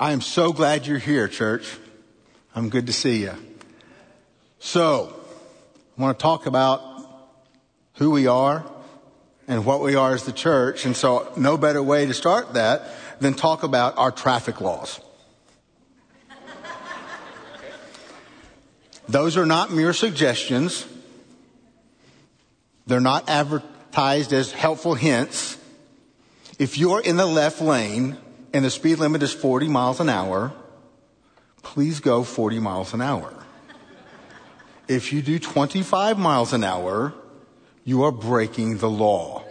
I am so glad you're here, church. I'm good to see you. So, I want to talk about who we are and what we are as the church. And so, no better way to start that than talk about our traffic laws. Those are not mere suggestions. They're not advertised as helpful hints. If you're in the left lane and the speed limit is 40 miles an hour, please go 40 miles an hour. If you do 25 miles an hour, you are breaking the law.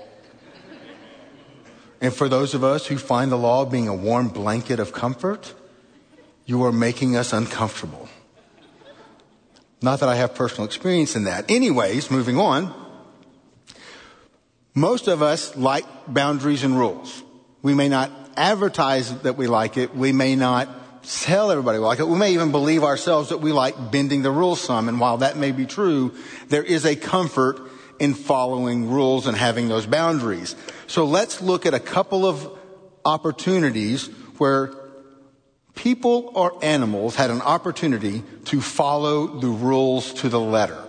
And for those of us who find the law being a warm blanket of comfort, you are making us uncomfortable. Not that I have personal experience in that. Anyways, moving on. Most of us like boundaries and rules. We may not advertise that we like it. We may not tell everybody we like it. We may even believe ourselves that we like bending the rules some. And while that may be true, there is a comfort in following rules and having those boundaries. So let's look at a couple of opportunities where people or animals had an opportunity to follow the rules to the letter.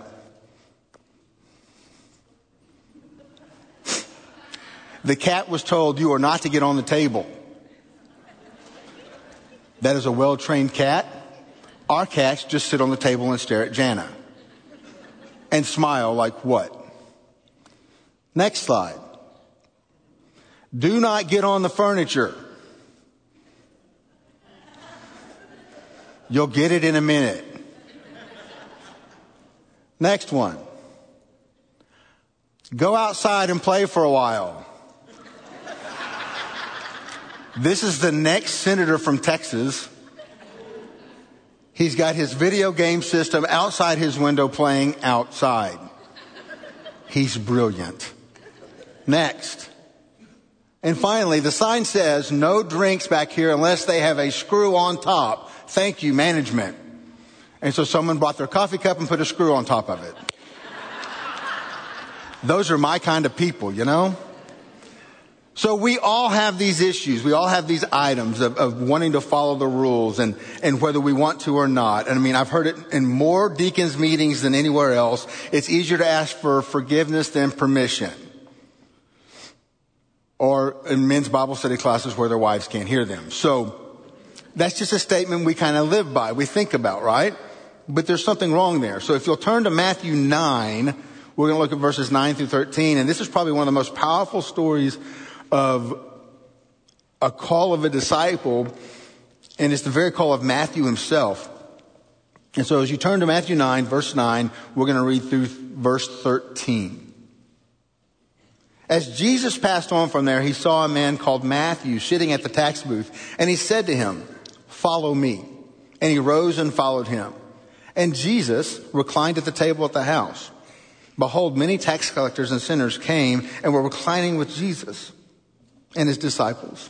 The cat was told, You are not to get on the table. That is a well trained cat. Our cats just sit on the table and stare at Jana and smile like what? Next slide. Do not get on the furniture. You'll get it in a minute. Next one. Go outside and play for a while. This is the next senator from Texas. He's got his video game system outside his window playing outside. He's brilliant. Next. And finally, the sign says no drinks back here unless they have a screw on top. Thank you, management. And so someone brought their coffee cup and put a screw on top of it. Those are my kind of people, you know? So we all have these issues. We all have these items of, of, wanting to follow the rules and, and whether we want to or not. And I mean, I've heard it in more deacons meetings than anywhere else. It's easier to ask for forgiveness than permission. Or in men's Bible study classes where their wives can't hear them. So that's just a statement we kind of live by. We think about, right? But there's something wrong there. So if you'll turn to Matthew 9, we're going to look at verses 9 through 13. And this is probably one of the most powerful stories of a call of a disciple, and it's the very call of Matthew himself. And so as you turn to Matthew 9, verse 9, we're going to read through verse 13. As Jesus passed on from there, he saw a man called Matthew sitting at the tax booth, and he said to him, Follow me. And he rose and followed him. And Jesus reclined at the table at the house. Behold, many tax collectors and sinners came and were reclining with Jesus and his disciples.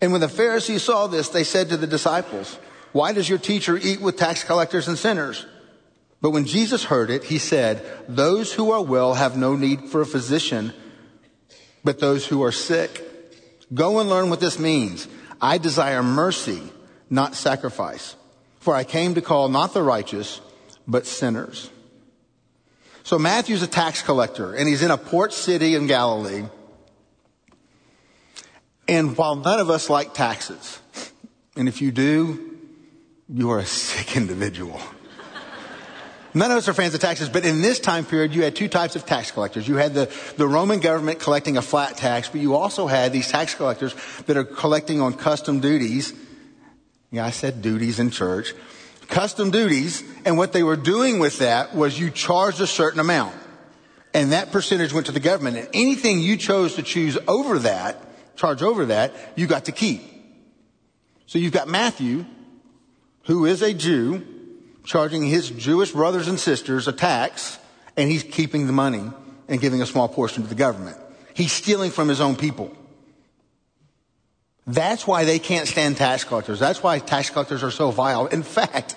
And when the Pharisees saw this, they said to the disciples, Why does your teacher eat with tax collectors and sinners? But when Jesus heard it, he said, Those who are well have no need for a physician, but those who are sick. Go and learn what this means. I desire mercy, not sacrifice. For I came to call not the righteous, but sinners. So Matthew's a tax collector, and he's in a port city in Galilee. And while none of us like taxes, and if you do, you are a sick individual. None of us are fans of taxes, but in this time period, you had two types of tax collectors. You had the, the Roman government collecting a flat tax, but you also had these tax collectors that are collecting on custom duties. Yeah, I said duties in church. Custom duties, and what they were doing with that was you charged a certain amount. And that percentage went to the government. And anything you chose to choose over that charge over that, you got to keep. So you've got Matthew, who is a Jew, charging his Jewish brothers and sisters a tax, and he's keeping the money and giving a small portion to the government. He's stealing from his own people. That's why they can't stand tax collectors. That's why tax collectors are so vile. In fact,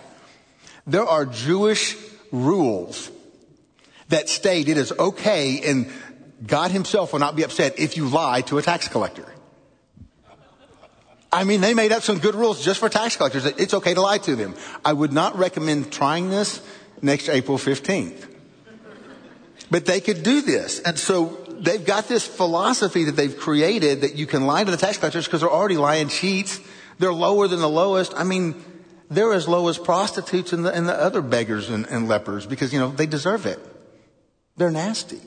there are Jewish rules that state it is okay and God himself will not be upset if you lie to a tax collector. I mean, they made up some good rules just for tax collectors. It's okay to lie to them. I would not recommend trying this next April 15th. But they could do this. And so they've got this philosophy that they've created that you can lie to the tax collectors because they're already lying cheats. They're lower than the lowest. I mean, they're as low as prostitutes and the, and the other beggars and, and lepers because, you know, they deserve it. They're nasty.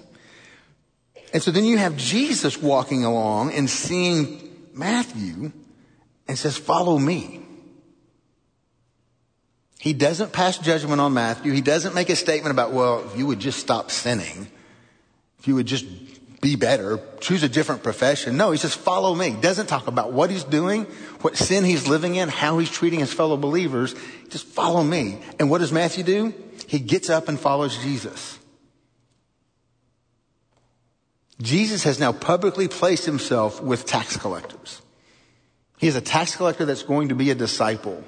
And so then you have Jesus walking along and seeing Matthew and says, follow me. He doesn't pass judgment on Matthew. He doesn't make a statement about, well, if you would just stop sinning, if you would just be better, choose a different profession. No, he says, follow me. Doesn't talk about what he's doing, what sin he's living in, how he's treating his fellow believers. Just follow me. And what does Matthew do? He gets up and follows Jesus. Jesus has now publicly placed himself with tax collectors. He is a tax collector that's going to be a disciple.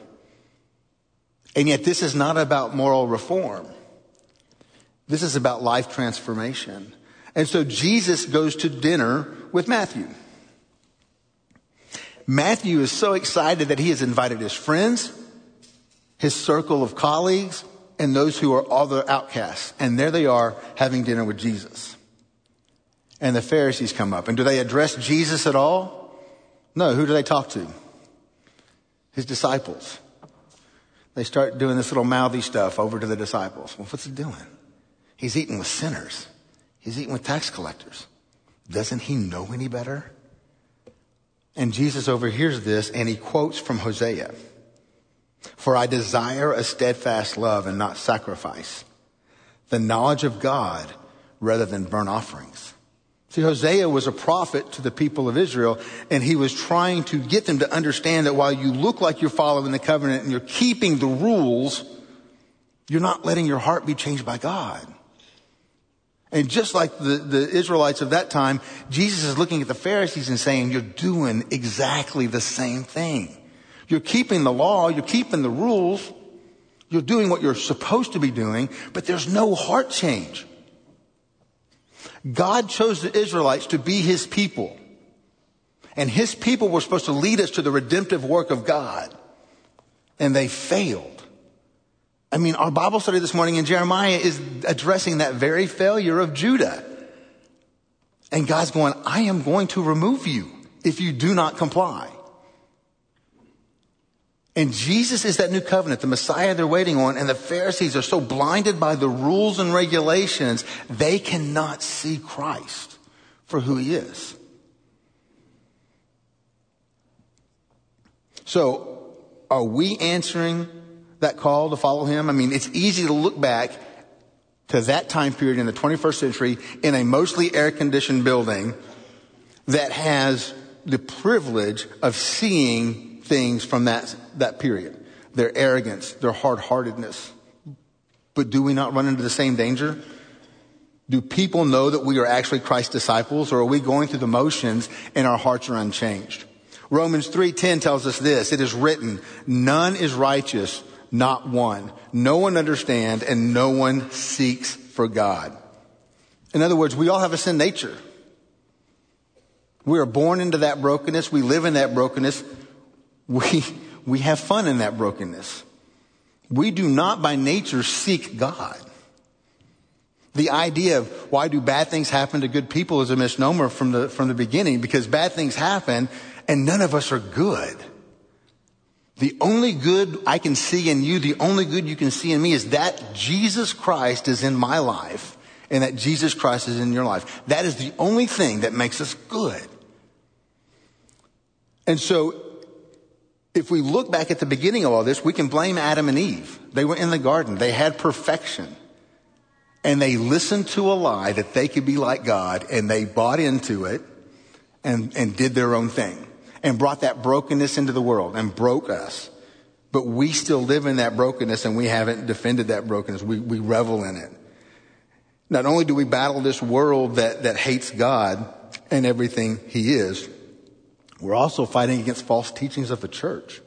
And yet this is not about moral reform. This is about life transformation. And so Jesus goes to dinner with Matthew. Matthew is so excited that he has invited his friends, his circle of colleagues, and those who are other outcasts. And there they are having dinner with Jesus. And the Pharisees come up. And do they address Jesus at all? No, who do they talk to? His disciples. They start doing this little mouthy stuff over to the disciples. Well, what's he doing? He's eating with sinners. He's eating with tax collectors. Doesn't he know any better? And Jesus overhears this and he quotes from Hosea. For I desire a steadfast love and not sacrifice, the knowledge of God rather than burnt offerings. See, Hosea was a prophet to the people of Israel, and he was trying to get them to understand that while you look like you're following the covenant and you're keeping the rules, you're not letting your heart be changed by God. And just like the, the Israelites of that time, Jesus is looking at the Pharisees and saying, you're doing exactly the same thing. You're keeping the law, you're keeping the rules, you're doing what you're supposed to be doing, but there's no heart change. God chose the Israelites to be his people. And his people were supposed to lead us to the redemptive work of God. And they failed. I mean, our Bible study this morning in Jeremiah is addressing that very failure of Judah. And God's going, I am going to remove you if you do not comply. And Jesus is that new covenant, the Messiah they're waiting on, and the Pharisees are so blinded by the rules and regulations, they cannot see Christ for who he is. So, are we answering that call to follow him? I mean, it's easy to look back to that time period in the 21st century in a mostly air conditioned building that has the privilege of seeing things from that, that period. Their arrogance, their hard-heartedness. But do we not run into the same danger? Do people know that we are actually Christ's disciples or are we going through the motions and our hearts are unchanged? Romans 3:10 tells us this, it is written, none is righteous, not one. No one understands and no one seeks for God. In other words, we all have a sin nature. We are born into that brokenness. We live in that brokenness we, we have fun in that brokenness. We do not by nature seek God. The idea of why do bad things happen to good people is a misnomer from the, from the beginning because bad things happen and none of us are good. The only good I can see in you, the only good you can see in me is that Jesus Christ is in my life and that Jesus Christ is in your life. That is the only thing that makes us good. And so if we look back at the beginning of all this, we can blame Adam and Eve. They were in the garden. They had perfection. And they listened to a lie that they could be like God and they bought into it and, and did their own thing and brought that brokenness into the world and broke us. But we still live in that brokenness and we haven't defended that brokenness. We, we revel in it. Not only do we battle this world that, that hates God and everything he is, we're also fighting against false teachings of the church.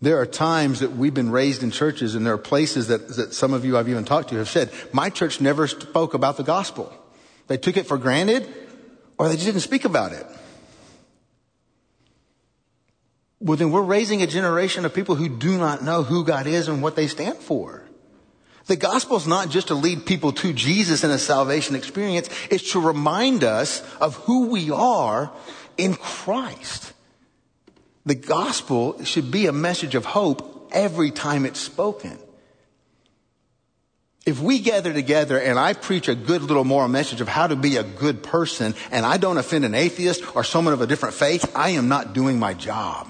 There are times that we've been raised in churches and there are places that, that some of you I've even talked to have said, my church never spoke about the gospel. They took it for granted or they just didn't speak about it. well, then we're raising a generation of people who do not know who God is and what they stand for. The gospel is not just to lead people to Jesus in a salvation experience. It's to remind us of who we are in Christ. The gospel should be a message of hope every time it's spoken. If we gather together and I preach a good little moral message of how to be a good person and I don't offend an atheist or someone of a different faith, I am not doing my job.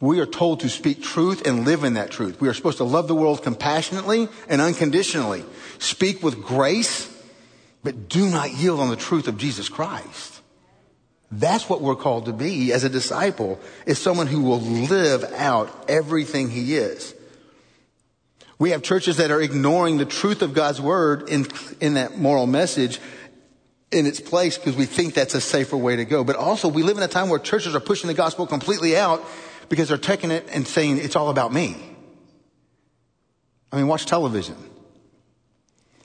We are told to speak truth and live in that truth. We are supposed to love the world compassionately and unconditionally. Speak with grace, but do not yield on the truth of Jesus Christ. That's what we're called to be as a disciple, is someone who will live out everything he is. We have churches that are ignoring the truth of God's word in, in that moral message in its place because we think that's a safer way to go. But also we live in a time where churches are pushing the gospel completely out because they're taking it and saying it's all about me. I mean, watch television.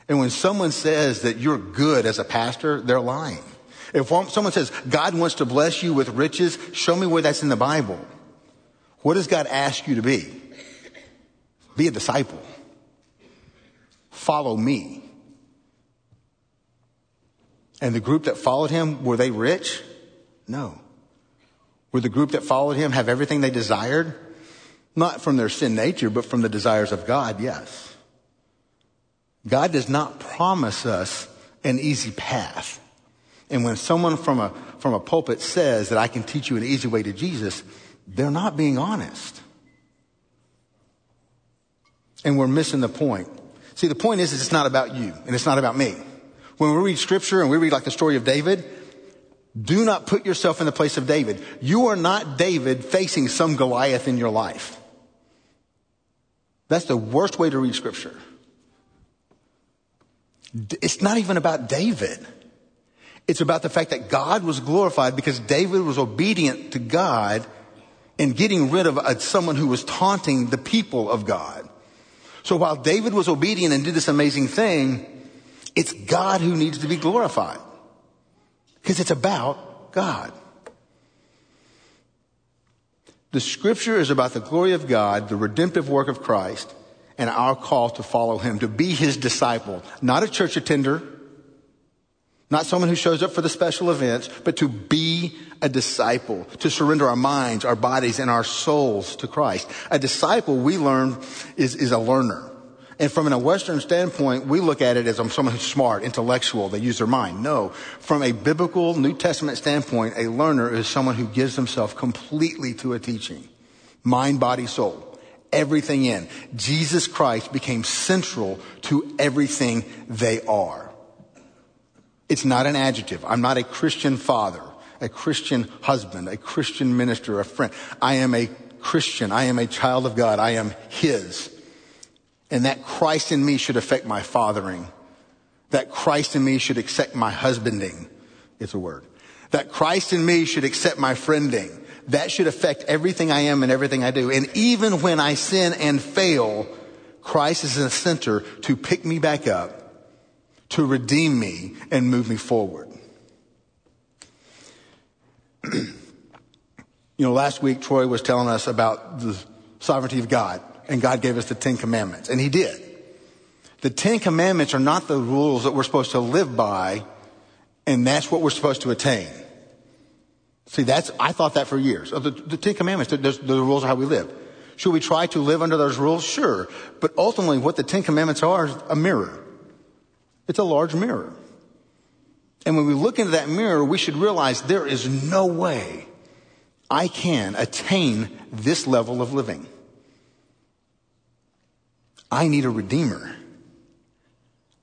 And when someone says that you're good as a pastor, they're lying. If someone says God wants to bless you with riches, show me where that's in the Bible. What does God ask you to be? Be a disciple. Follow me. And the group that followed him, were they rich? No. Would the group that followed him have everything they desired? Not from their sin nature, but from the desires of God, yes. God does not promise us an easy path. And when someone from a, from a pulpit says that I can teach you an easy way to Jesus, they're not being honest. And we're missing the point. See, the point is, is it's not about you and it's not about me. When we read scripture and we read like the story of David, do not put yourself in the place of David. You are not David facing some Goliath in your life. That's the worst way to read scripture. It's not even about David. It's about the fact that God was glorified because David was obedient to God in getting rid of someone who was taunting the people of God. So while David was obedient and did this amazing thing, it's God who needs to be glorified. Because it's about God. The scripture is about the glory of God, the redemptive work of Christ, and our call to follow him, to be his disciple, not a church attender, not someone who shows up for the special events, but to be a disciple, to surrender our minds, our bodies, and our souls to Christ. A disciple, we learn, is, is a learner. And from a Western standpoint, we look at it as um, someone who's smart, intellectual, they use their mind. No. From a biblical New Testament standpoint, a learner is someone who gives himself completely to a teaching. Mind, body, soul. Everything in. Jesus Christ became central to everything they are. It's not an adjective. I'm not a Christian father, a Christian husband, a Christian minister, a friend. I am a Christian. I am a child of God. I am His. And that Christ in me should affect my fathering. That Christ in me should accept my husbanding. It's a word. That Christ in me should accept my friending. That should affect everything I am and everything I do. And even when I sin and fail, Christ is in the center to pick me back up, to redeem me and move me forward. you know, last week Troy was telling us about the sovereignty of God and God gave us the Ten Commandments. And He did. The Ten Commandments are not the rules that we're supposed to live by, and that's what we're supposed to attain. See, that's, I thought that for years. The, the Ten Commandments, the, the rules are how we live. Should we try to live under those rules? Sure. But ultimately, what the Ten Commandments are is a mirror. It's a large mirror. And when we look into that mirror, we should realize there is no way I can attain this level of living. I need a redeemer.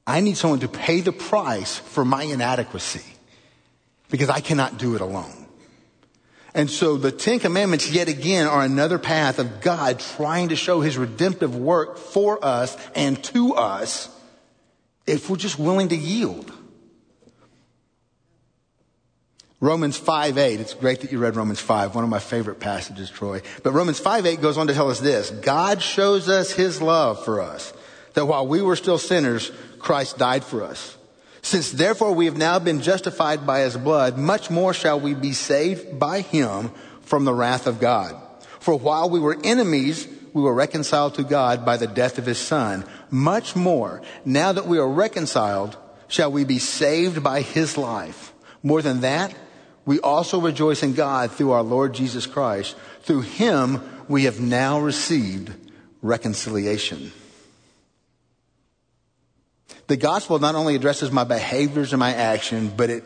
I need someone to pay the price for my inadequacy because I cannot do it alone. And so the Ten Commandments yet again are another path of God trying to show his redemptive work for us and to us if we're just willing to yield. Romans 5 8. It's great that you read Romans 5, one of my favorite passages, Troy. But Romans 5 8 goes on to tell us this God shows us his love for us, that while we were still sinners, Christ died for us. Since therefore we have now been justified by his blood, much more shall we be saved by him from the wrath of God. For while we were enemies, we were reconciled to God by the death of his son. Much more, now that we are reconciled, shall we be saved by his life. More than that, we also rejoice in God through our Lord Jesus Christ. Through him, we have now received reconciliation. The gospel not only addresses my behaviors and my action, but it,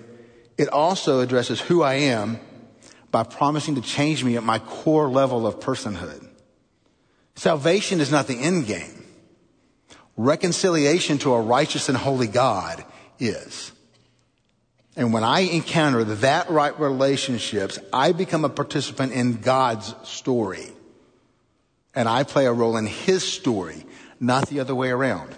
it also addresses who I am by promising to change me at my core level of personhood. Salvation is not the end game. Reconciliation to a righteous and holy God is. And when I encounter that right relationships, I become a participant in God's story. And I play a role in His story, not the other way around.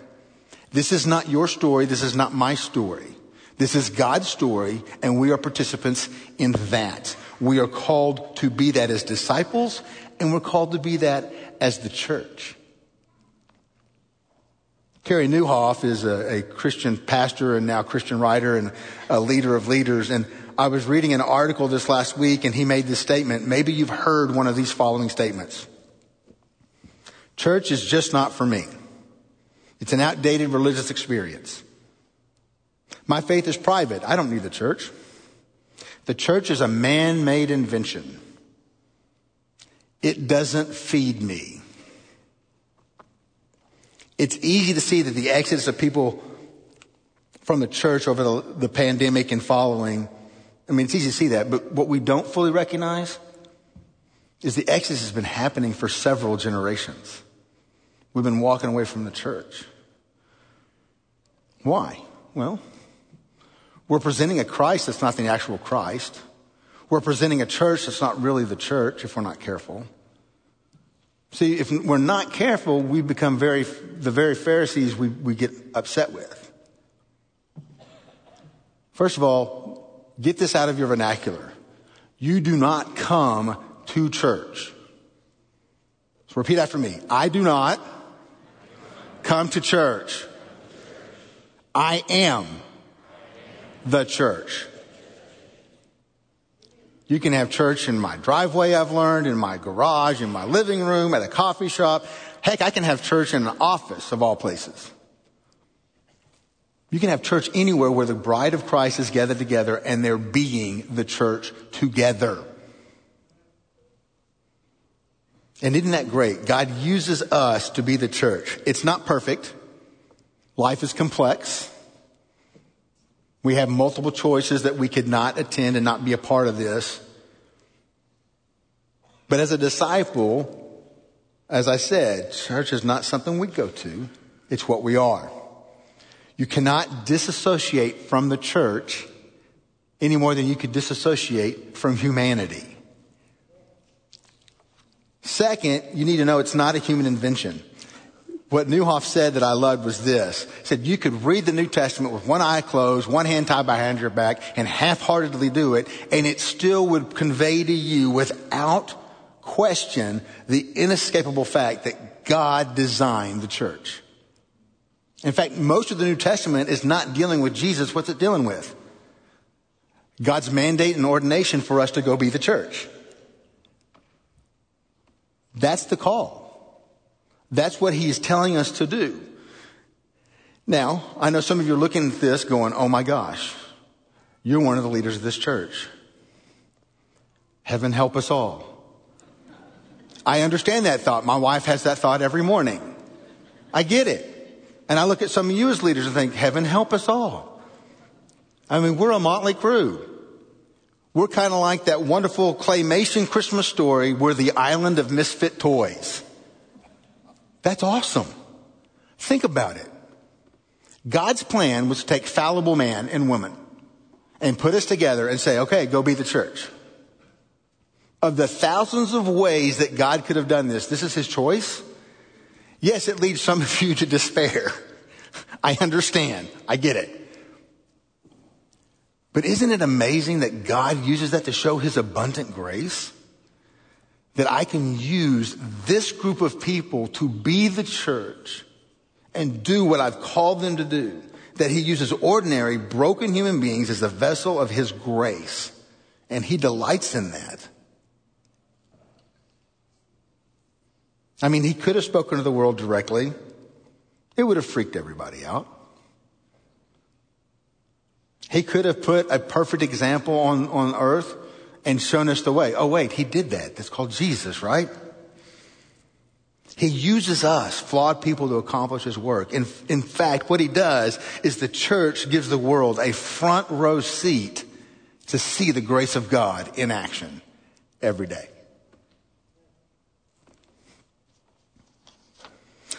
This is not your story. This is not my story. This is God's story, and we are participants in that. We are called to be that as disciples, and we're called to be that as the church. Carey Nieuwhof is a, a, Christian pastor and now Christian writer and a leader of leaders. And I was reading an article this last week and he made this statement. Maybe you've heard one of these following statements. Church is just not for me. It's an outdated religious experience. My faith is private. I don't need the church. The church is a man made invention. It doesn't feed me. It's easy to see that the exodus of people from the church over the, the pandemic and following, I mean, it's easy to see that, but what we don't fully recognize is the exodus has been happening for several generations. We've been walking away from the church. Why? Well, we're presenting a Christ that's not the actual Christ. We're presenting a church that's not really the church if we're not careful. See, if we're not careful, we become very, the very Pharisees we, we get upset with. First of all, get this out of your vernacular. You do not come to church. So repeat after me. I do not come to church. I am the church. You can have church in my driveway, I've learned, in my garage, in my living room, at a coffee shop. Heck, I can have church in an office of all places. You can have church anywhere where the bride of Christ is gathered together and they're being the church together. And isn't that great? God uses us to be the church. It's not perfect. Life is complex. We have multiple choices that we could not attend and not be a part of this. But as a disciple, as I said, church is not something we go to. It's what we are. You cannot disassociate from the church any more than you could disassociate from humanity. Second, you need to know it's not a human invention. What Nieuwhof said that I loved was this. He said you could read the New Testament with one eye closed, one hand tied behind your back, and half-heartedly do it, and it still would convey to you without question the inescapable fact that God designed the church. In fact, most of the New Testament is not dealing with Jesus. What's it dealing with? God's mandate and ordination for us to go be the church. That's the call. That's what he's telling us to do. Now, I know some of you are looking at this going, oh my gosh, you're one of the leaders of this church. Heaven help us all. I understand that thought. My wife has that thought every morning. I get it. And I look at some of you as leaders and think, heaven help us all. I mean, we're a motley crew. We're kind of like that wonderful claymation Christmas story, we're the island of misfit toys. That's awesome. Think about it. God's plan was to take fallible man and woman and put us together and say, okay, go be the church. Of the thousands of ways that God could have done this, this is his choice. Yes, it leads some of you to despair. I understand. I get it. But isn't it amazing that God uses that to show his abundant grace? That I can use this group of people to be the church and do what I've called them to do. that he uses ordinary, broken human beings as the vessel of his grace. And he delights in that. I mean, he could have spoken to the world directly. It would have freaked everybody out. He could have put a perfect example on, on earth and shown us the way. Oh, wait, he did that. That's called Jesus, right? He uses us, flawed people, to accomplish his work. In, in fact, what he does is the church gives the world a front row seat to see the grace of God in action every day.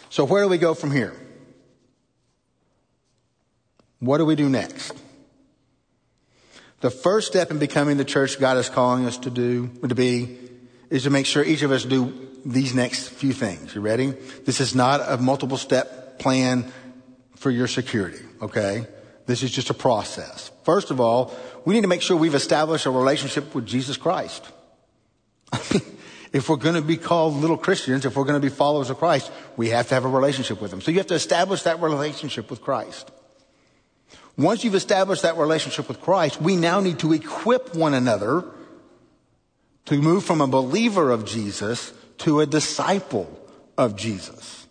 So where do we go from here? What do we do next? The first step in becoming the church God is calling us to do, to be, is to make sure each of us do these next few things. You ready? This is not a multiple step plan for your security, okay? This is just a process. First of all, we need to make sure we've established a relationship with Jesus Christ. if we're going to be called little Christians, if we're going to be followers of Christ, we have to have a relationship with Him. So you have to establish that relationship with Christ. Once you've established that relationship with Christ, we now need to equip one another to move from a believer of Jesus to a disciple of Jesus.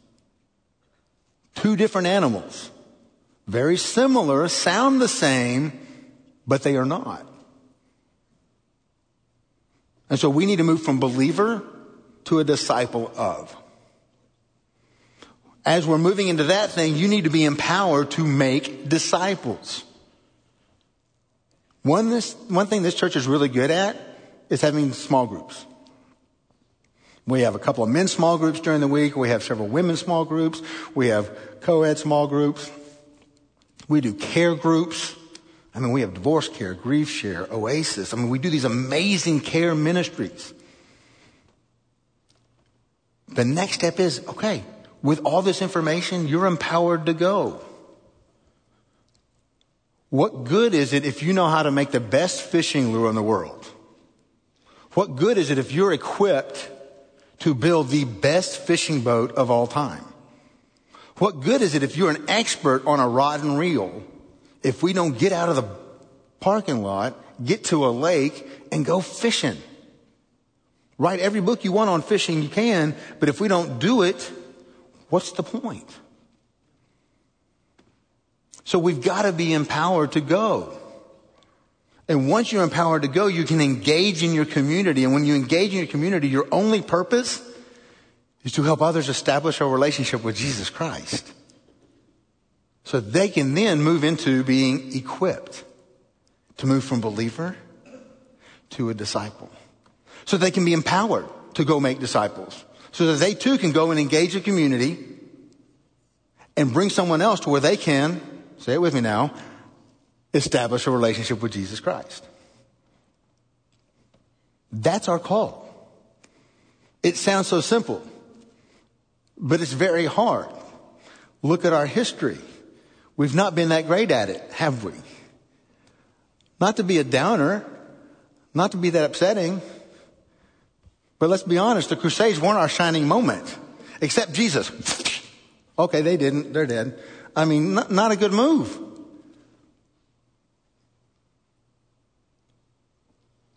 Two different animals. Very similar, sound the same, but they are not. And so we need to move from believer to a disciple of. As we're moving into that thing, you need to be empowered to make disciples. One, this, one thing this church is really good at is having small groups. We have a couple of men's small groups during the week. We have several women's small groups. We have co-ed small groups. We do care groups. I mean, we have divorce care, grief share, oasis. I mean, we do these amazing care ministries. The next step is, okay, with all this information, you're empowered to go. What good is it if you know how to make the best fishing lure in the world? What good is it if you're equipped to build the best fishing boat of all time? What good is it if you're an expert on a rod and reel if we don't get out of the parking lot, get to a lake, and go fishing? Write every book you want on fishing you can, but if we don't do it, what's the point? So we've got to be empowered to go. And once you're empowered to go, you can engage in your community. And when you engage in your community, your only purpose is to help others establish a relationship with Jesus Christ. So they can then move into being equipped to move from believer to a disciple. So they can be empowered to go make disciples. So that they too can go and engage a community and bring someone else to where they can, say it with me now, establish a relationship with Jesus Christ. That's our call. It sounds so simple, but it's very hard. Look at our history. We've not been that great at it, have we? Not to be a downer, not to be that upsetting, but let's be honest, the Crusades weren't our shining moment, except Jesus. okay, they didn't, they're dead. I mean, not, not a good move.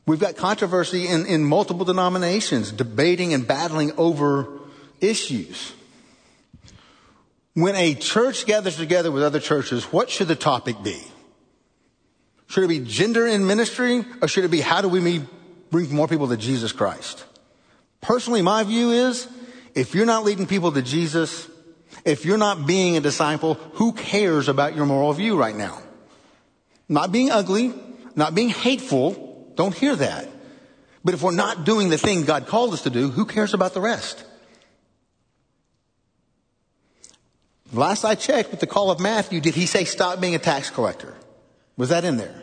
We've got controversy in, in multiple denominations, debating and battling over issues. When a church gathers together with other churches, what should the topic be? Should it be gender in ministry or should it be how do we bring more people to Jesus Christ? Personally, my view is if you're not leading people to Jesus, if you're not being a disciple, who cares about your moral view right now? Not being ugly, not being hateful, don't hear that. But if we're not doing the thing God called us to do, who cares about the rest? Last I checked with the call of Matthew, did he say stop being a tax collector? Was that in there?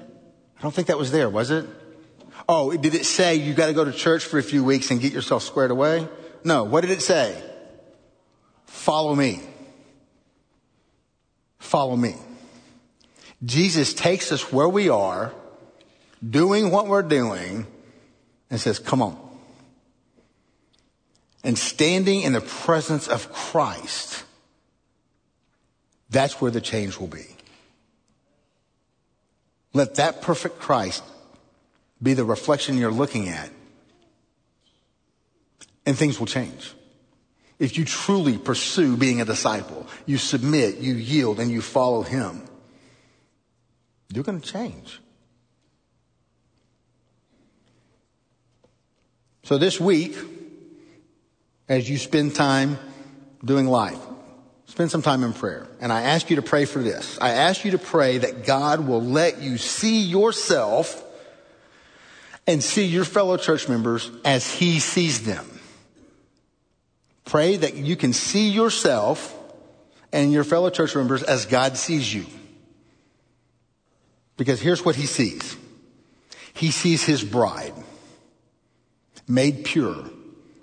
I don't think that was there, was it? Oh, did it say you got to go to church for a few weeks and get yourself squared away? No. What did it say? Follow me. Follow me. Jesus takes us where we are doing what we're doing and says, come on. And standing in the presence of Christ, that's where the change will be. Let that perfect Christ be the reflection you're looking at, and things will change. If you truly pursue being a disciple, you submit, you yield, and you follow him, you're going to change. So this week, as you spend time doing life, spend some time in prayer. And I ask you to pray for this. I ask you to pray that God will let you see yourself and see your fellow church members as he sees them. Pray that you can see yourself and your fellow church members as God sees you. Because here's what he sees. He sees his bride made pure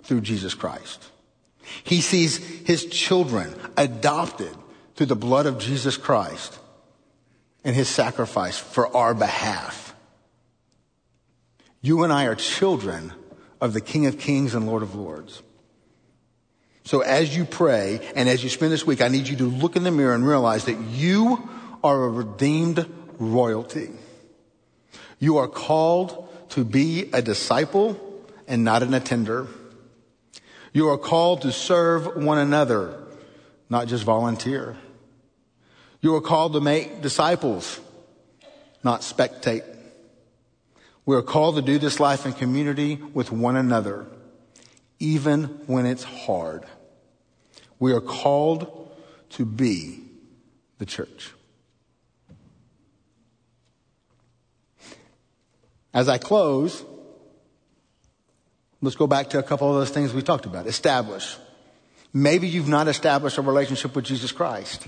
through Jesus Christ. He sees his children adopted through the blood of Jesus Christ and his sacrifice for our behalf. You and I are children of the King of Kings and Lord of Lords. So as you pray and as you spend this week, I need you to look in the mirror and realize that you are a redeemed royalty. You are called to be a disciple and not an attender. You are called to serve one another, not just volunteer. You are called to make disciples, not spectate. We are called to do this life in community with one another, even when it's hard. We are called to be the church. As I close, Let's go back to a couple of those things we talked about. Establish. Maybe you've not established a relationship with Jesus Christ.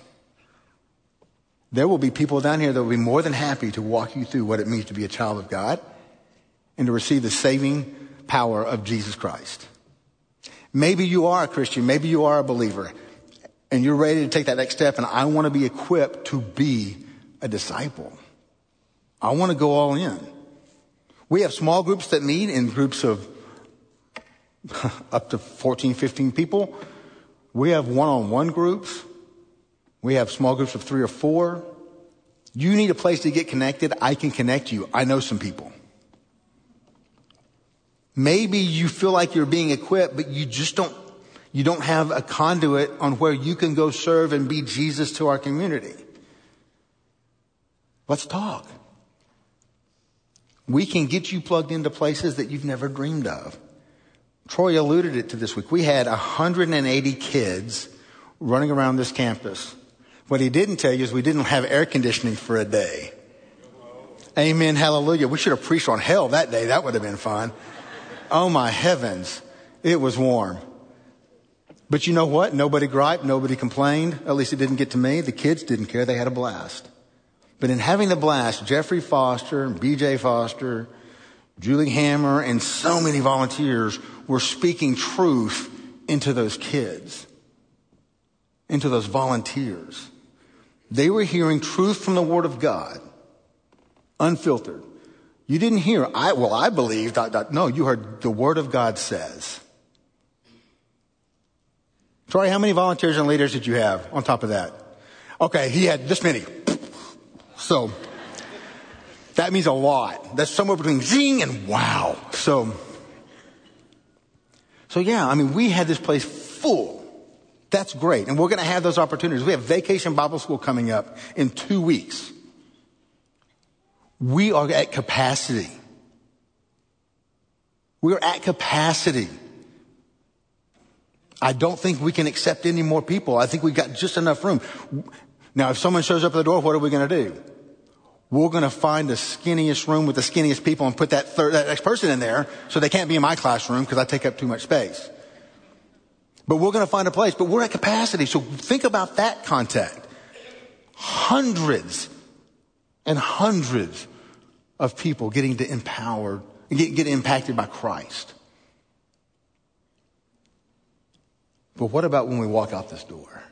There will be people down here that will be more than happy to walk you through what it means to be a child of God and to receive the saving power of Jesus Christ. Maybe you are a Christian. Maybe you are a believer and you're ready to take that next step and I want to be equipped to be a disciple. I want to go all in. We have small groups that meet in groups of up to 14, 15 people. We have one-on-one groups. We have small groups of three or four. You need a place to get connected. I can connect you. I know some people. Maybe you feel like you're being equipped, but you just don't, you don't have a conduit on where you can go serve and be Jesus to our community. Let's talk. We can get you plugged into places that you've never dreamed of. Troy alluded it to this week. We had 180 kids running around this campus. What he didn't tell you is we didn't have air conditioning for a day. Amen. Hallelujah. We should have preached on hell that day. That would have been fun. Oh my heavens. It was warm. But you know what? Nobody griped. Nobody complained. At least it didn't get to me. The kids didn't care. They had a blast. But in having the blast, Jeffrey Foster and BJ Foster, Julie Hammer, and so many volunteers were speaking truth into those kids, into those volunteers. They were hearing truth from the Word of God, unfiltered. You didn't hear, I, well, I believe, dot, dot. no, you heard the Word of God says. Troy, how many volunteers and leaders did you have on top of that? Okay, he had this many. So, that means a lot. That's somewhere between zing and wow. So, so yeah, I mean, we had this place full. That's great. And we're going to have those opportunities. We have vacation Bible school coming up in two weeks. We are at capacity. We're at capacity. I don't think we can accept any more people. I think we've got just enough room. Now, if someone shows up at the door, what are we going to do? We're going to find the skinniest room with the skinniest people and put that third, that next person in there so they can't be in my classroom because I take up too much space. But we're going to find a place, but we're at capacity. So think about that contact. Hundreds and hundreds of people getting to empowered, get, get impacted by Christ. But what about when we walk out this door?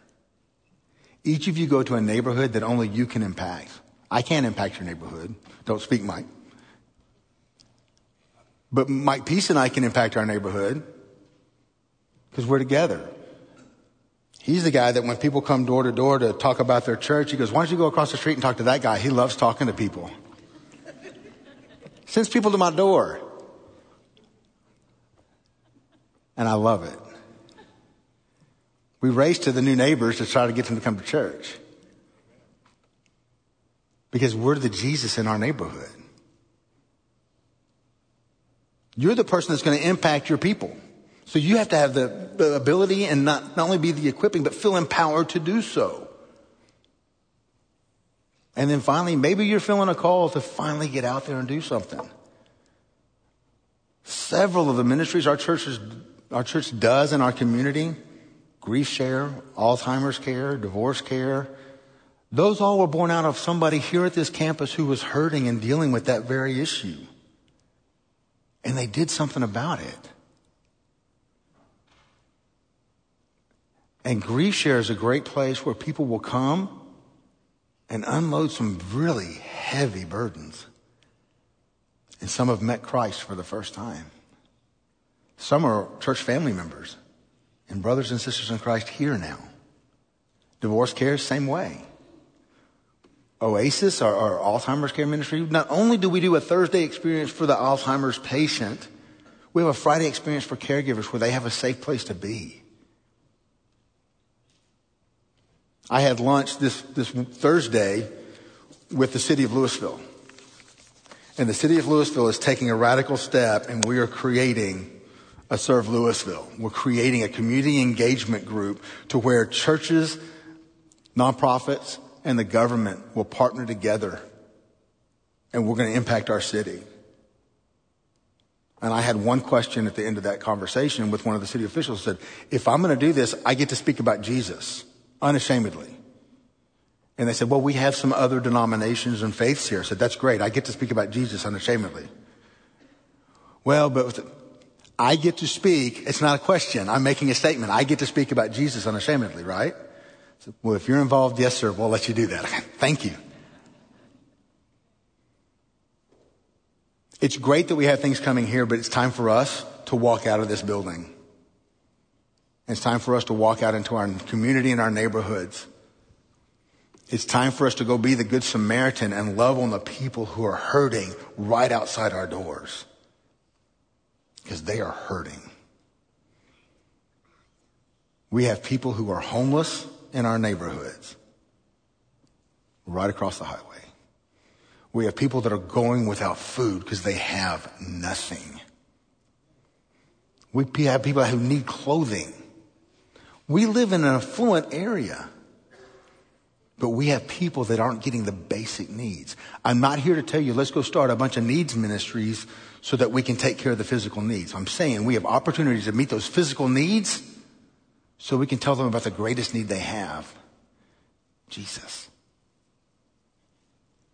Each of you go to a neighborhood that only you can impact. I can't impact your neighborhood. Don't speak, Mike. But Mike Peace and I can impact our neighborhood because we're together. He's the guy that when people come door to door to talk about their church, he goes, why don't you go across the street and talk to that guy? He loves talking to people. Sends people to my door. And I love it. We race to the new neighbors to try to get them to come to church. Because we're the Jesus in our neighborhood. You're the person that's going to impact your people. So you have to have the, the ability and not, not only be the equipping, but feel empowered to do so. And then finally, maybe you're feeling a call to finally get out there and do something. Several of the ministries our churches, our church does in our community, grief share, Alzheimer's care, divorce care, those all were born out of somebody here at this campus who was hurting and dealing with that very issue. And they did something about it. And Grief Share is a great place where people will come and unload some really heavy burdens. And some have met Christ for the first time. Some are church family members and brothers and sisters in Christ here now. Divorce care, same way. Oasis, our, our, Alzheimer's care ministry, not only do we do a Thursday experience for the Alzheimer's patient, we have a Friday experience for caregivers where they have a safe place to be. I had lunch this, this Thursday with the city of Louisville. And the city of Louisville is taking a radical step and we are creating a Serve Louisville. We're creating a community engagement group to where churches, nonprofits, and the government will partner together and we're going to impact our city. And I had one question at the end of that conversation with one of the city officials said, if I'm going to do this, I get to speak about Jesus unashamedly. And they said, well, we have some other denominations and faiths here. I said, that's great. I get to speak about Jesus unashamedly. Well, but I get to speak. It's not a question. I'm making a statement. I get to speak about Jesus unashamedly, right? Said, well, if you're involved, yes, sir, we'll let you do that. Thank you. It's great that we have things coming here, but it's time for us to walk out of this building. It's time for us to walk out into our community and our neighborhoods. It's time for us to go be the Good Samaritan and love on the people who are hurting right outside our doors. Because they are hurting. We have people who are homeless in our neighborhoods right across the highway. We have people that are going without food because they have nothing. We have people who need clothing. We live in an affluent area, but we have people that aren't getting the basic needs. I'm not here to tell you, let's go start a bunch of needs ministries so that we can take care of the physical needs. I'm saying we have opportunities to meet those physical needs so we can tell them about the greatest need they have Jesus.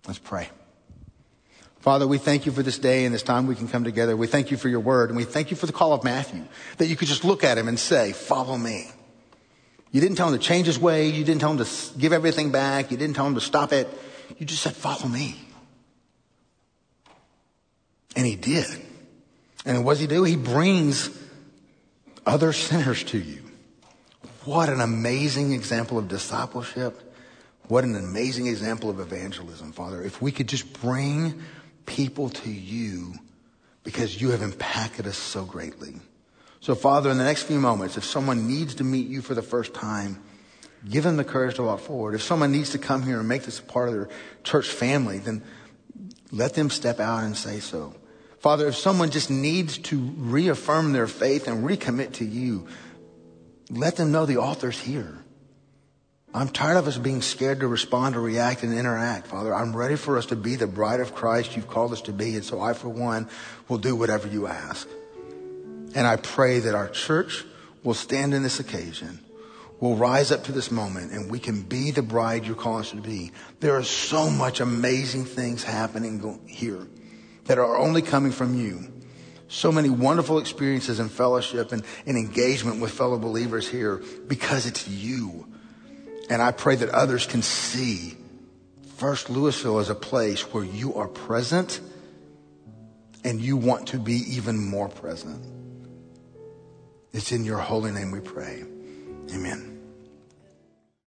Let's pray. Father, we thank you for this day and this time we can come together. We thank you for your word and we thank you for the call of Matthew that you could just look at him and say, follow me. You didn't tell him to change his way. You didn't tell him to give everything back. You didn't tell him to stop it. You just said, follow me. And he did. And what does he do? He brings other sinners to you. What an amazing example of discipleship. What an amazing example of evangelism, Father. If we could just bring people to you because you have impacted us so greatly. So, Father, in the next few moments, if someone needs to meet you for the first time, give them the courage to walk forward. If someone needs to come here and make this a part of their church family, then let them step out and say so. Father, if someone just needs to reaffirm their faith and recommit to you, let them know the author's here. I'm tired of us being scared to respond or react and interact, Father. I'm ready for us to be the bride of Christ you've called us to be. And so I, for one, will do whatever you ask. And I pray that our church will stand in this occasion, will rise up to this moment, and we can be the bride you're calling us to be. There are so much amazing things happening here that are only coming from you. So many wonderful experiences and fellowship and, and engagement with fellow believers here because it's you. And I pray that others can see First Louisville as a place where you are present and you want to be even more present. It's in your holy name we pray. Amen.